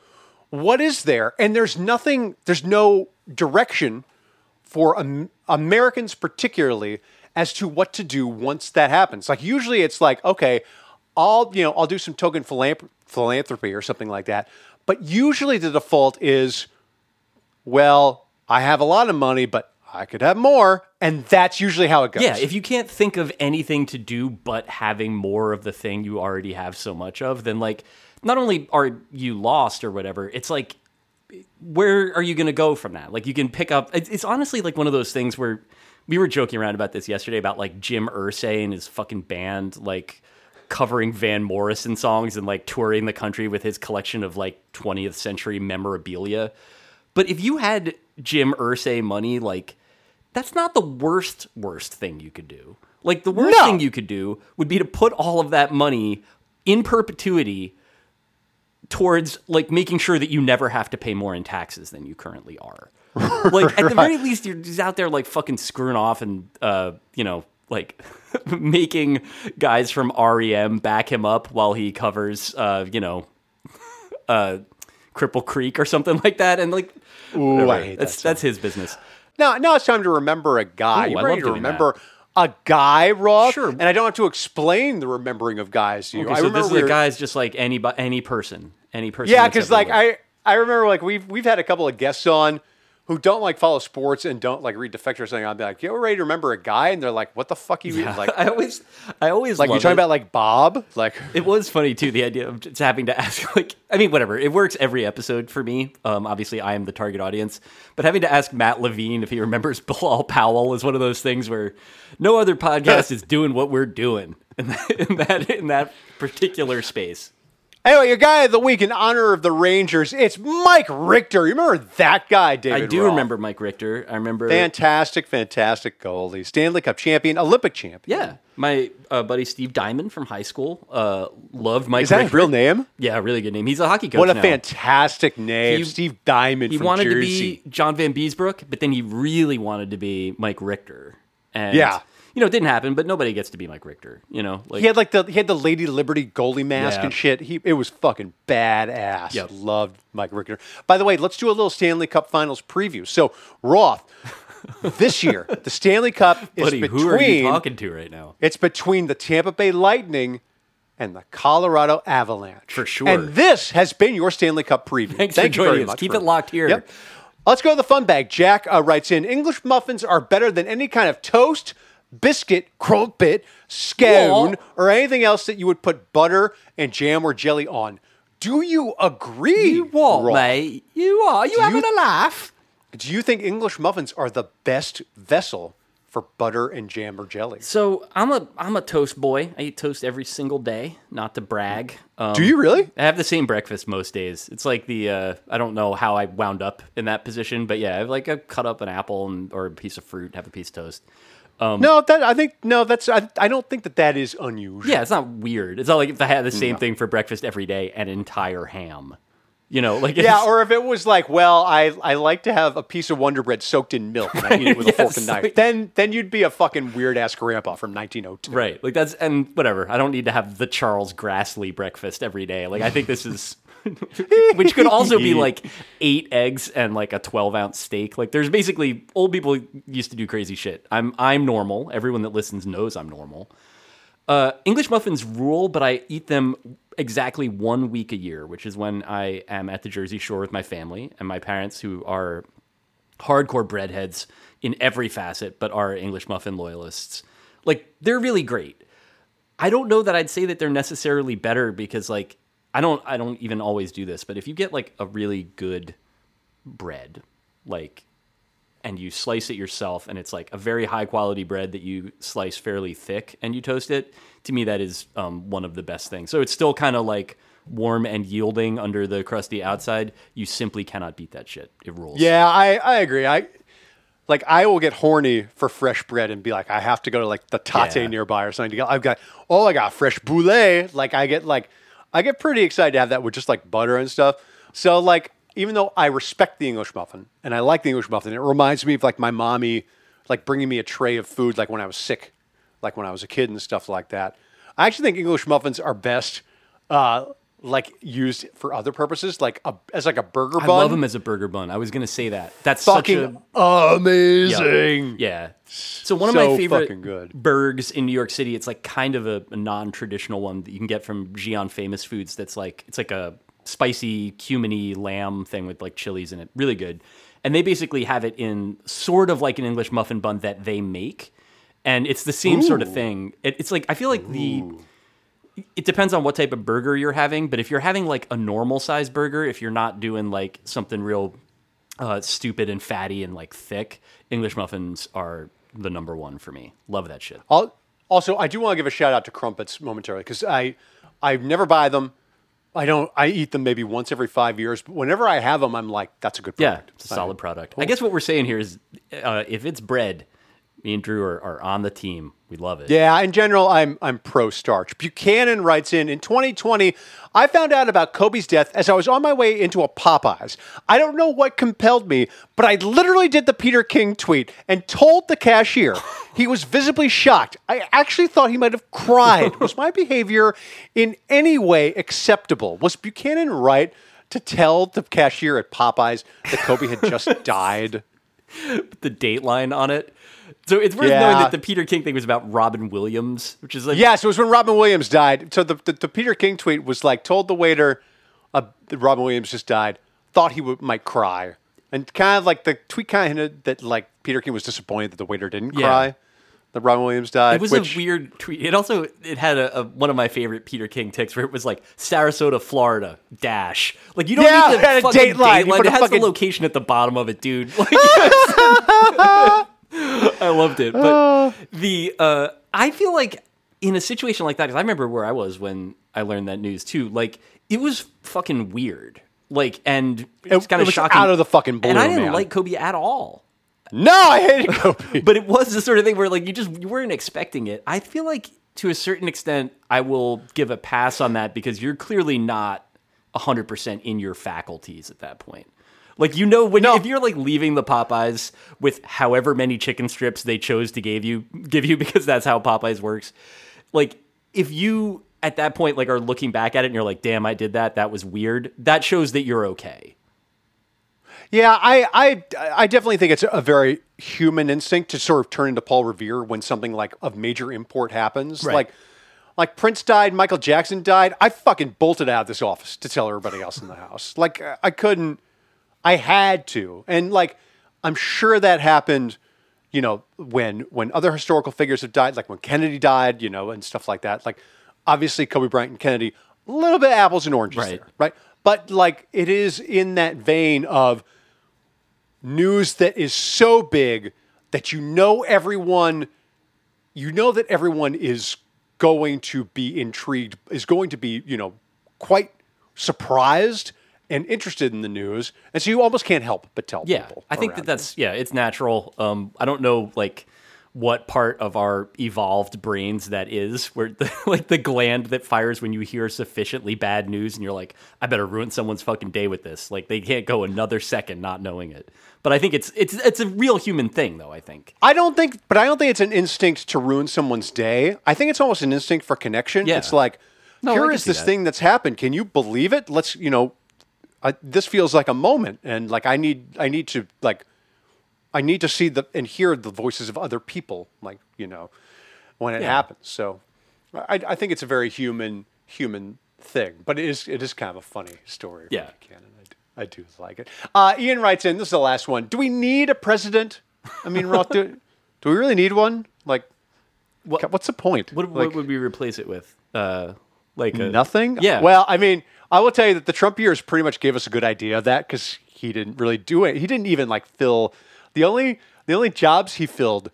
what is there? And there's nothing, there's no direction for Am- Americans, particularly, as to what to do once that happens. Like usually, it's like, okay, I'll you know I'll do some token philanthrop- philanthropy or something like that. But usually, the default is, well, I have a lot of money, but I could have more, and that's usually how it goes. Yeah, if you can't think of anything to do but having more of the thing you already have so much of, then like not only are you lost or whatever, it's like where are you going to go from that? Like you can pick up it's, honestly like one of those things where we were joking around about this yesterday about like Jim Irsay and his fucking band like covering Van Morrison songs and like touring the country with his collection of like 20th century memorabilia. But if you had Jim Irsay money, like that's not the worst worst thing you could do. Like the worst No. thing you could do would be to put all of that money in perpetuity towards like making sure that you never have to pay more in taxes than you currently are. [LAUGHS] Like at the very least, you're just out there like fucking screwing off and uh, you know like [LAUGHS] making guys from REM back him up while he covers uh, you know [LAUGHS] uh, Cripple Creek or something like that, and like Ooh, I hate that that's song. that's his business. Now, now it's time to remember a guy. Ooh, you I ready love to remember a guy, Rob? Sure. And I don't have to explain the remembering of guys to you. Okay, I so remember this is a guy's just like any any person, any person. Yeah, because like lived. I, I remember like we've we've had a couple of guests on who don't like follow sports and don't like read Defector or something. I'll be like, "Yeah, we're ready to remember a guy," and they're like, "What the fuck are you mean?" Like, [LAUGHS] I always, I always like you're talking it. about like Bob? Like, [LAUGHS] It was funny too. The idea of just having to ask, [LAUGHS] like, I mean, whatever. It works every episode for me. Um, obviously, I am the target audience, but having to ask Matt Levine if he remembers Bilal Powell is one of those things where no other podcast is doing what we're doing in that in that, in that particular space. Anyway, your guy of the week in honor of the Rangers, it's Mike Richter. You remember that guy, David? I do remember Mike Richter. I remember. Fantastic, fantastic goalie, Stanley Cup champion, Olympic champion. yeah, my uh, buddy Steve Diamond from high school uh, loved Mike. Is that Richter. his real name? Yeah, really good name. He's a hockey coach. What a now. fantastic name, He- Steve Diamond he wanted Jersey. to be John Vanbiesbrouck, but then he really wanted to be Mike Richter. And Yeah. You know, it didn't happen, but nobody gets to be Mike Richter. You know, like He had like the he had the Lady Liberty goalie mask Yeah. and shit. He it was fucking badass. Yep. Loved Mike Richter. By the way, let's do a little Stanley Cup Finals preview. So Roth, this year [LAUGHS] the Stanley Cup is buddy, between who are you talking to right now? it's between the Tampa Bay Lightning and the Colorado Avalanche. For sure. And this has been your Stanley Cup preview. Thanks Thank for you very joining us. much Keep it locked here. Yep. Let's go to the fun bag. Jack uh, writes in English muffins are better than any kind of toast, biscuit, crumpet, scone, or anything else that you would put butter and jam or jelly on. Do you agree? You what, Rob? mate? You are you having you- a laugh? Do you think English muffins are the best vessel for butter and jam or jelly? So I'm a I'm a toast boy. I eat toast every single day. Not to brag. Um, Do you really? I have the same breakfast most days. It's like the uh, I don't know how I wound up in that position, but yeah, I have like I cut up an apple and, or a piece of fruit, have a piece of toast. Um, no, that I think no, that's I, I don't think that that is unusual. Yeah, it's not weird. It's not like if I had the same thing for breakfast every day, an entire ham. You know, like Yeah, or if it was like, well, I, I like to have a piece of Wonder Bread soaked in milk and I eat it with a [LAUGHS] fork and knife. like- then then you'd be a fucking weird ass grandpa from 1902. right, like that's and whatever. I don't need to have the Charles Grassley breakfast every day. Like I think this is, [LAUGHS] [LAUGHS] which could also be like eight eggs and like a twelve ounce steak. Like there's basically old people used to do crazy shit. I'm I'm normal. Everyone that listens knows I'm normal. Uh, English muffins rule, but I eat them exactly one week a year, which is when I am at the Jersey Shore with my family and my parents, who are hardcore breadheads in every facet, but are English muffin loyalists. Like they're really great. I don't know that I'd say that they're necessarily better because like I don't I don't even always do this, but if you get like a really good bread, like and you slice it yourself and it's like a very high quality bread that you slice fairly thick and you toast it, to me that is um, one of the best things. So it's still kind of like warm and yielding under the crusty outside. You simply cannot beat that shit. It rules. Yeah, I, I agree. I like I will get horny for fresh bread and be like, I have to go to like the Tate Yeah. nearby or something to get. I've got oh, I got fresh boulet. Like I get like I get pretty excited to have that with just like butter and stuff. So like even though I respect the English muffin and I like the English muffin, it reminds me of like my mommy like bringing me a tray of food like when I was sick, like when I was a kid and stuff like that. I actually think English muffins are best. Uh, like used for other purposes, like a, as like a burger I bun. love them as a burger bun. I was gonna say that. That's fucking such a amazing. Yeah. So one of So my favorite burgers in New York City, it's like kind of a, a non-traditional one that you can get from Xi'an Famous Foods. That's like it's like a spicy cuminy lamb thing with like chilies in it. Really good. And they basically have it in sort of like an English muffin bun that they make, and it's the same sort of thing. It, it's like I feel like the it depends on what type of burger you're having, but if you're having like a normal size burger, if you're not doing like something real uh, stupid and fatty and like thick, English muffins are the number one for me. Love that shit. Al- Also, I do want to give a shout out to Crumpets momentarily because I, I never buy them. I don't. I eat them maybe once every five years. But whenever I have them, I'm like, that's a good Yeah, product. it's a solid product. I guess what we're saying here is uh, if it's bread, me and Drew are, are on the team. We love it. Yeah, in general, I'm I'm pro starch. Buchanan writes in in 2020, I found out about Kobe's death as I was on my way into a Popeyes. I don't know what compelled me, but I literally did the Peter King tweet and told the cashier. [LAUGHS] He was visibly shocked. I actually thought he might have cried. Was my behavior in any way acceptable? Was Buchanan right to tell the cashier at Popeyes that Kobe had just [LAUGHS] died? The dateline on it. So it's worth Yeah. knowing that the Peter King thing was about Robin Williams, which is like yeah. So it was when Robin Williams died. So the, the, the Peter King tweet was like, told the waiter uh, that Robin Williams just died, thought he would, might cry. And kind of like the tweet kind of hinted that like Peter King was disappointed that the waiter didn't Yeah. cry, that Robin Williams died. It was which, a weird tweet. It also it had a, a one of my favorite Peter King ticks where it was like Sarasota, Florida dash. Like you don't Yeah, need it had the a fucking date line. You It has fucking- the location at the bottom of it, dude. Like, [LAUGHS] [LAUGHS] [LAUGHS] I loved it. But the uh, I feel like in a situation like that, because I remember where I was when I learned that news too. Like it was fucking weird. Like and it's It- kind of was shocking. out of the fucking blue, And I didn't man. like Kobe at all no, I hated [LAUGHS] Kobe. but it was the sort of thing where like you just you weren't expecting it. I feel like to a certain extent I will give a pass on that because you're clearly not 100% in your faculties at that point. Like you know when No. if you're like leaving the Popeyes with however many chicken strips they chose to give you give you [LAUGHS] because that's how Popeyes works. Like if you at that point like are looking back at it and you're like damn I did that that was weird. That shows that you're okay. Yeah, I, I, I definitely think it's a very human instinct to sort of turn into Paul Revere when something like of major import happens. Right. Like, like Prince died, Michael Jackson died. I fucking bolted out of this office to tell everybody else in the house. Like, I couldn't. I had to, and like, I'm sure that happened. You know, when when other historical figures have died, like when Kennedy died, you know, and stuff like that. Like, obviously Kobe Bryant and Kennedy, a little bit apples and oranges Right. there, right? But like, it is in that vein of news that is so big that you know everyone you know that everyone is going to be intrigued is going to be you know quite surprised and interested in the news and so you almost can't help but tell Yeah, people I think that that's yeah, it's natural. Um, I don't know like what part of our evolved brains that is, where [LAUGHS] the, like the gland that fires when you hear sufficiently bad news and you're like, I better ruin someone's fucking day with this. Like they can't go another second not knowing it. But I think it's it's it's a real human thing though, I think. I don't think, but I don't think it's an instinct to ruin someone's day. I think it's almost an instinct for connection. Yeah. It's like, No, here is this that. thing that's happened. Can you believe it? Let's, you know, I, this feels like a moment, and like I need, I need to like, I need to see the and hear the voices of other people, like you know, when it Yeah. happens. So, I, I think it's a very human, human thing, but it is, it is kind of a funny story. Yeah. I do, I do like it. Uh, Ian writes in. This is the last one. Do we need a president? I mean, Roth, do, do we really need one? Like, What- what's the point? What, like, what would we replace it with? Uh, like a, nothing? Yeah. Well, I mean, I will tell you that the Trump years pretty much gave us a good idea of that because he didn't really do it. He didn't even like fill the only the only jobs he filled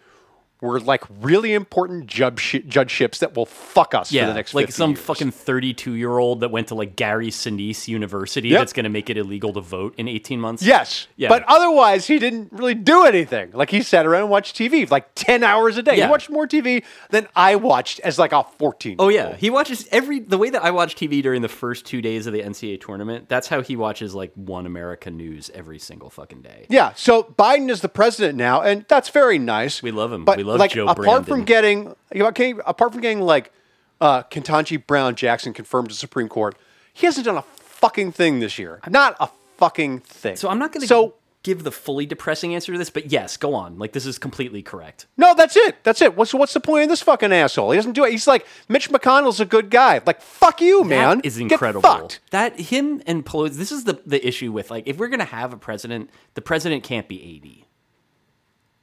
were like really important judge judgeships that will fuck us yeah, for the next like 50 some years. fucking thirty-two-year-old that went to like Gary Sinise University Yep. that's going to make it illegal to vote in eighteen months. Yes. Yeah. But otherwise, he didn't really do anything. Like he sat around and watched TV like 10 hours a day. Yeah. He watched more TV than I watched as like a 14. Oh yeah, he watches every the way that I watch TV during the first two days of the NCAA tournament. That's how he watches like One America News every single fucking day. Yeah, so Biden is the president now, and that's very nice. We love him. But love like, Joe apart Brandon. from getting, you know, okay, apart from getting like uh, Ketanji Brown Jackson confirmed to the Supreme Court, he hasn't done a fucking thing this year. Not a fucking thing. So I'm not going to So give the fully depressing answer to this, but yes, go on. Like this is completely correct. no, that's it. That's it. What's what's the point of this fucking asshole? He doesn't do it. He's like Mitch McConnell's a good guy. Like fuck you, man. That is Get incredible. fucked. That him and Pelosi. This is the the issue with like if we're gonna have a president, the president can't be eighty.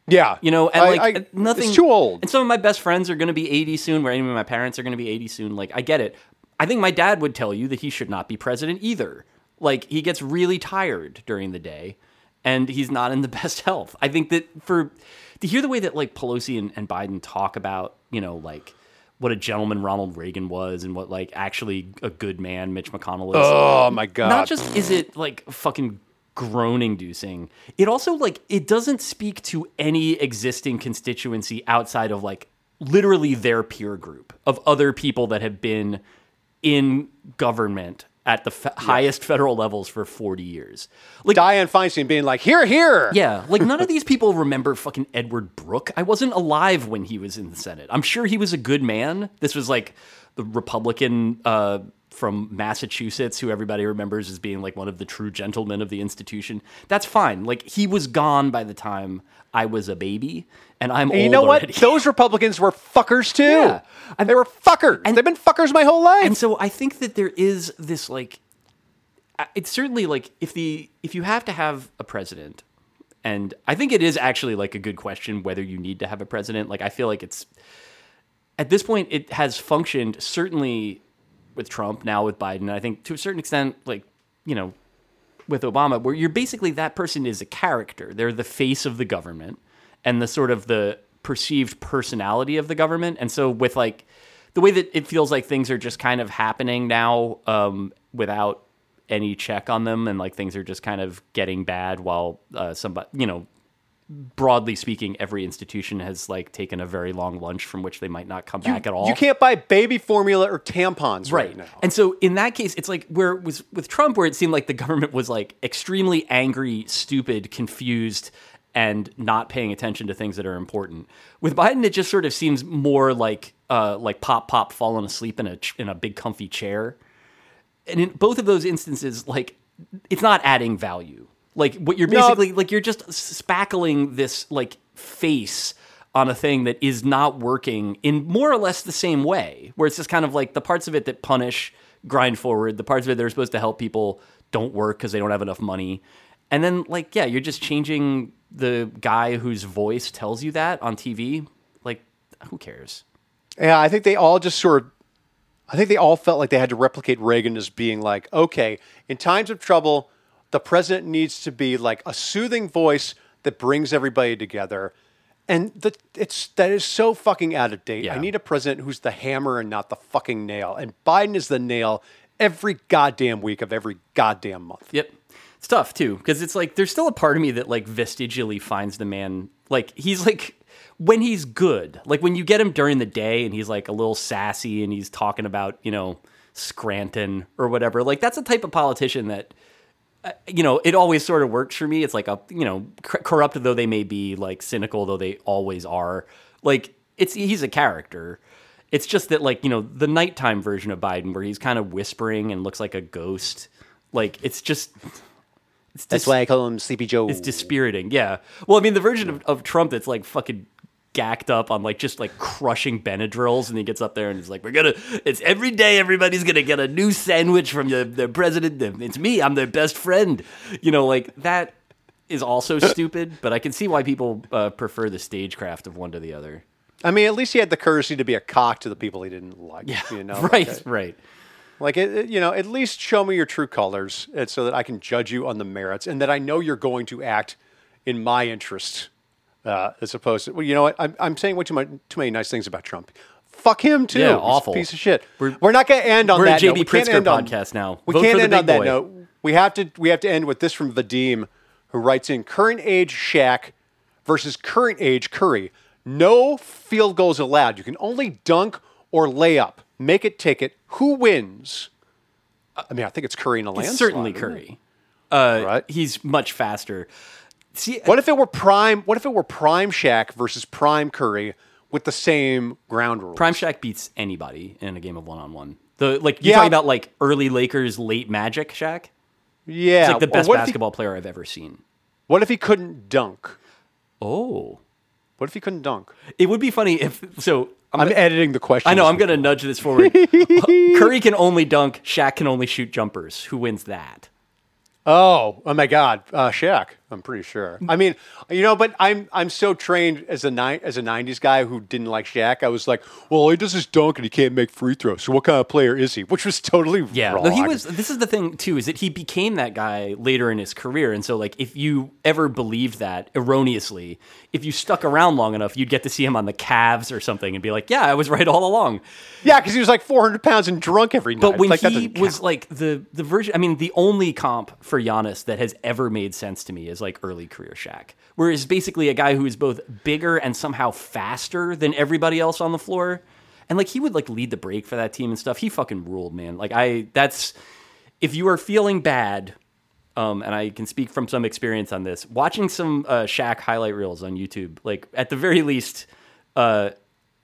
Yeah, You know, and I- like I- uh, nothing. It's too old. And some of my best friends are going to be 80 soon. Where any of my parents are going to be 80 soon. Like I get it. I think my dad would tell you that he should not be president either. Like he gets really tired during the day, and he's not in the [LAUGHS] best health. I think that for to hear the way that like Pelosi and, and Biden talk about, you know, like what a gentleman Ronald Reagan was, and what like actually a good man Mitch McConnell is oh my god. not just is it like fucking groan inducing it also like it doesn't speak to any existing constituency outside of like literally their peer group of other people that have been in government at the fe- highest federal levels for 40 years like Dianne Feinstein being like, here, here. yeah, like none of [LAUGHS] these people remember fucking Edward Brooke. I wasn't alive when he was in the Senate. I'm sure he was a good man. This was like the Republican uh, from Massachusetts who everybody remembers as being like one of the true gentlemen of the institution. That's fine. Like he was gone by the time I was a baby, and I'm And you old know what? already. Those Republicans were fuckers too. Yeah. they were fuckers. And They've been fuckers my whole life. and so I think that there is this like it's certainly like if the if you have to have a president and I think it is actually like a good question whether you need to have a president like I feel like it's at this point it has functioned certainly with Trump now with Biden I think to a certain extent like you know with Obama where you're basically that person is a character. They're the face of the government and the sort of the perceived personality of the government. And so with like the way that it feels like things are just kind of happening now um, without any check on them and like things are just kind of getting bad while uh, somebody you know broadly speaking every institution has like taken a very long lunch from which they might not come back at all. You can't buy baby formula or tampons right, right. now. and so in that case it's like where it was with trump where it seemed like the government was like extremely angry stupid confused and not paying attention to things that are important. With biden it just sort of seems more like uh like pop pop falling asleep in a in a big comfy chair. And in both of those instances like it's not adding value like what you're No. basically like you're just spackling this like face on a thing that is not working in more or less the same way where it's just kind of like the parts of it that punish grind forward the parts of it that are supposed to help people don't work because they don't have enough money. And then like yeah you're just changing the guy whose voice tells you that on tv like who cares? Yeah, I think they all just sort of, I think they all felt like they had to replicate Reagan as being like, okay, in times of trouble, the president needs to be like a soothing voice that brings everybody together. And the, it's that is so fucking out of date. Yeah. I need a president who's the hammer and not the fucking nail. And Biden is the nail every goddamn week of every goddamn month. Yep. It's tough too because it's like there's still a part of me that like vestigially finds the man like he's like when he's good, like when you get him during the day and he's like a little sassy and he's talking about, you know, Scranton or whatever, like that's a type of politician that, you know, it always sort of works for me. It's like a, you know, cor- corrupt though they may be, like cynical though they always are. Like it's, he's a character. It's just that, like, you know, the nighttime version of Biden where he's kind of whispering and looks like a ghost. Like, it's just, it's That's why I call him Sleepy Joe. it's dispiriting. Yeah. Well, I mean, the version of, of Trump that's like fucking gacked up on like just like crushing Benadryls, and he gets up there and he's like, "We're gonna. It's every day. Everybody's gonna get a new sandwich from the the president. It's me. I'm their best friend. You know, like that is also [LAUGHS] stupid. But I can see why people uh, prefer the stagecraft of one to the other. I mean, at least he had the courtesy to be a cock to the people he didn't like. Yeah, you know, [LAUGHS] right. Like, right. Like, it, it- you know, at least show me your true colors, uh, so that I can judge you on the merits, and that I know you're going to act in my interest, uh, as opposed to. Well, you know what? I'm, I'm saying way too much, too many nice things about Trump. Fuck him too. Yeah, He's a awful. piece of shit. We're- We're, not going to end on we're a that. note. JB We can't Pritzker end on- podcast now. We Vote can't end on that boy. note. We have to. We have to end with this from Vadim, who writes in: current age Shaq versus current age Curry. No field goals allowed. You can only dunk or lay up. Make it, take it. Who wins? I mean, I think it's Curry in a It's landslide. certainly? Curry. Uh, Right. He's much faster. See, What if it were prime? What if it were prime Shaq versus prime Curry with the same ground rules? Prime Shaq beats anybody in a game of one on one. The like you're Yeah. talking about like early Lakers, late Magic Shaq. yeah, He's like the best if he- basketball player I've ever seen. what if he couldn't dunk? Oh, What if he couldn't dunk? it would be funny if so. I'm, I'm editing the question. I know I'm going to nudge this forward. [LAUGHS] Curry can only dunk. Shaq can only shoot jumpers. Who wins that? Oh, oh my God, uh, Shaq. I'm pretty sure. Mm. I mean, you know, but I'm I'm so trained as a ni- as a '90s guy who didn't like Shaq. I was like, well, all he does is dunk and he can't make free throws. So what kind of player is he? Which was totally Yeah, wrong. no, he was. This is the thing too, is that he became that guy later in his career, and so like if you ever believed that erroneously, if you stuck around long enough, you'd get to see him on the Cavs or something, and be like, yeah, I was right all along. Yeah, because he was like 400 pounds and drunk every night. But when like, that he was like the the version, I mean, the only comp for Giannis that has ever made sense to me is like early career Shaq, whereas basically a guy who is both bigger and somehow faster than everybody else on the floor, and like he would like lead the break for that team and stuff. He fucking ruled, man. Like I, that's if you are feeling bad. Um, and I can speak from some experience on this. Watching some uh, Shaq highlight reels on YouTube, like at the very least, uh,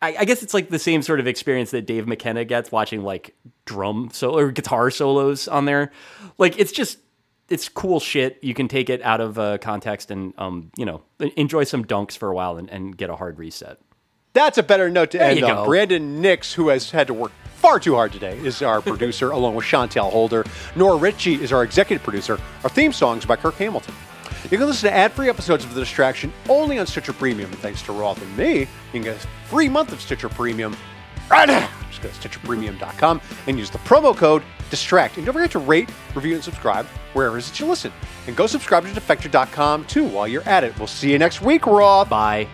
I, I guess it's like the same sort of experience that Dave McKenna gets watching like drum so or guitar solos on there. Like it's just it's cool shit. You can take it out of uh, context and um, you know enjoy some dunks for a while and, and get a hard reset. That's a better note to end on. Brandon Nix, who has had to work far too hard today, is our producer, [LAUGHS] along with Chantel Holder. Nora Ritchie is our executive producer. Our theme songs by Kirk Hamilton. You can listen to ad-free episodes of The Distraction only on Stitcher Premium. And thanks to Roth and me, you can get a free month of Stitcher Premium right now. Just go to StitcherPremium.com and use the promo code DISTRACT. And don't forget to rate, review, and subscribe wherever it is that you listen. And go subscribe to Defector.com too while you're at it. We'll see you next week, Raw. Bye.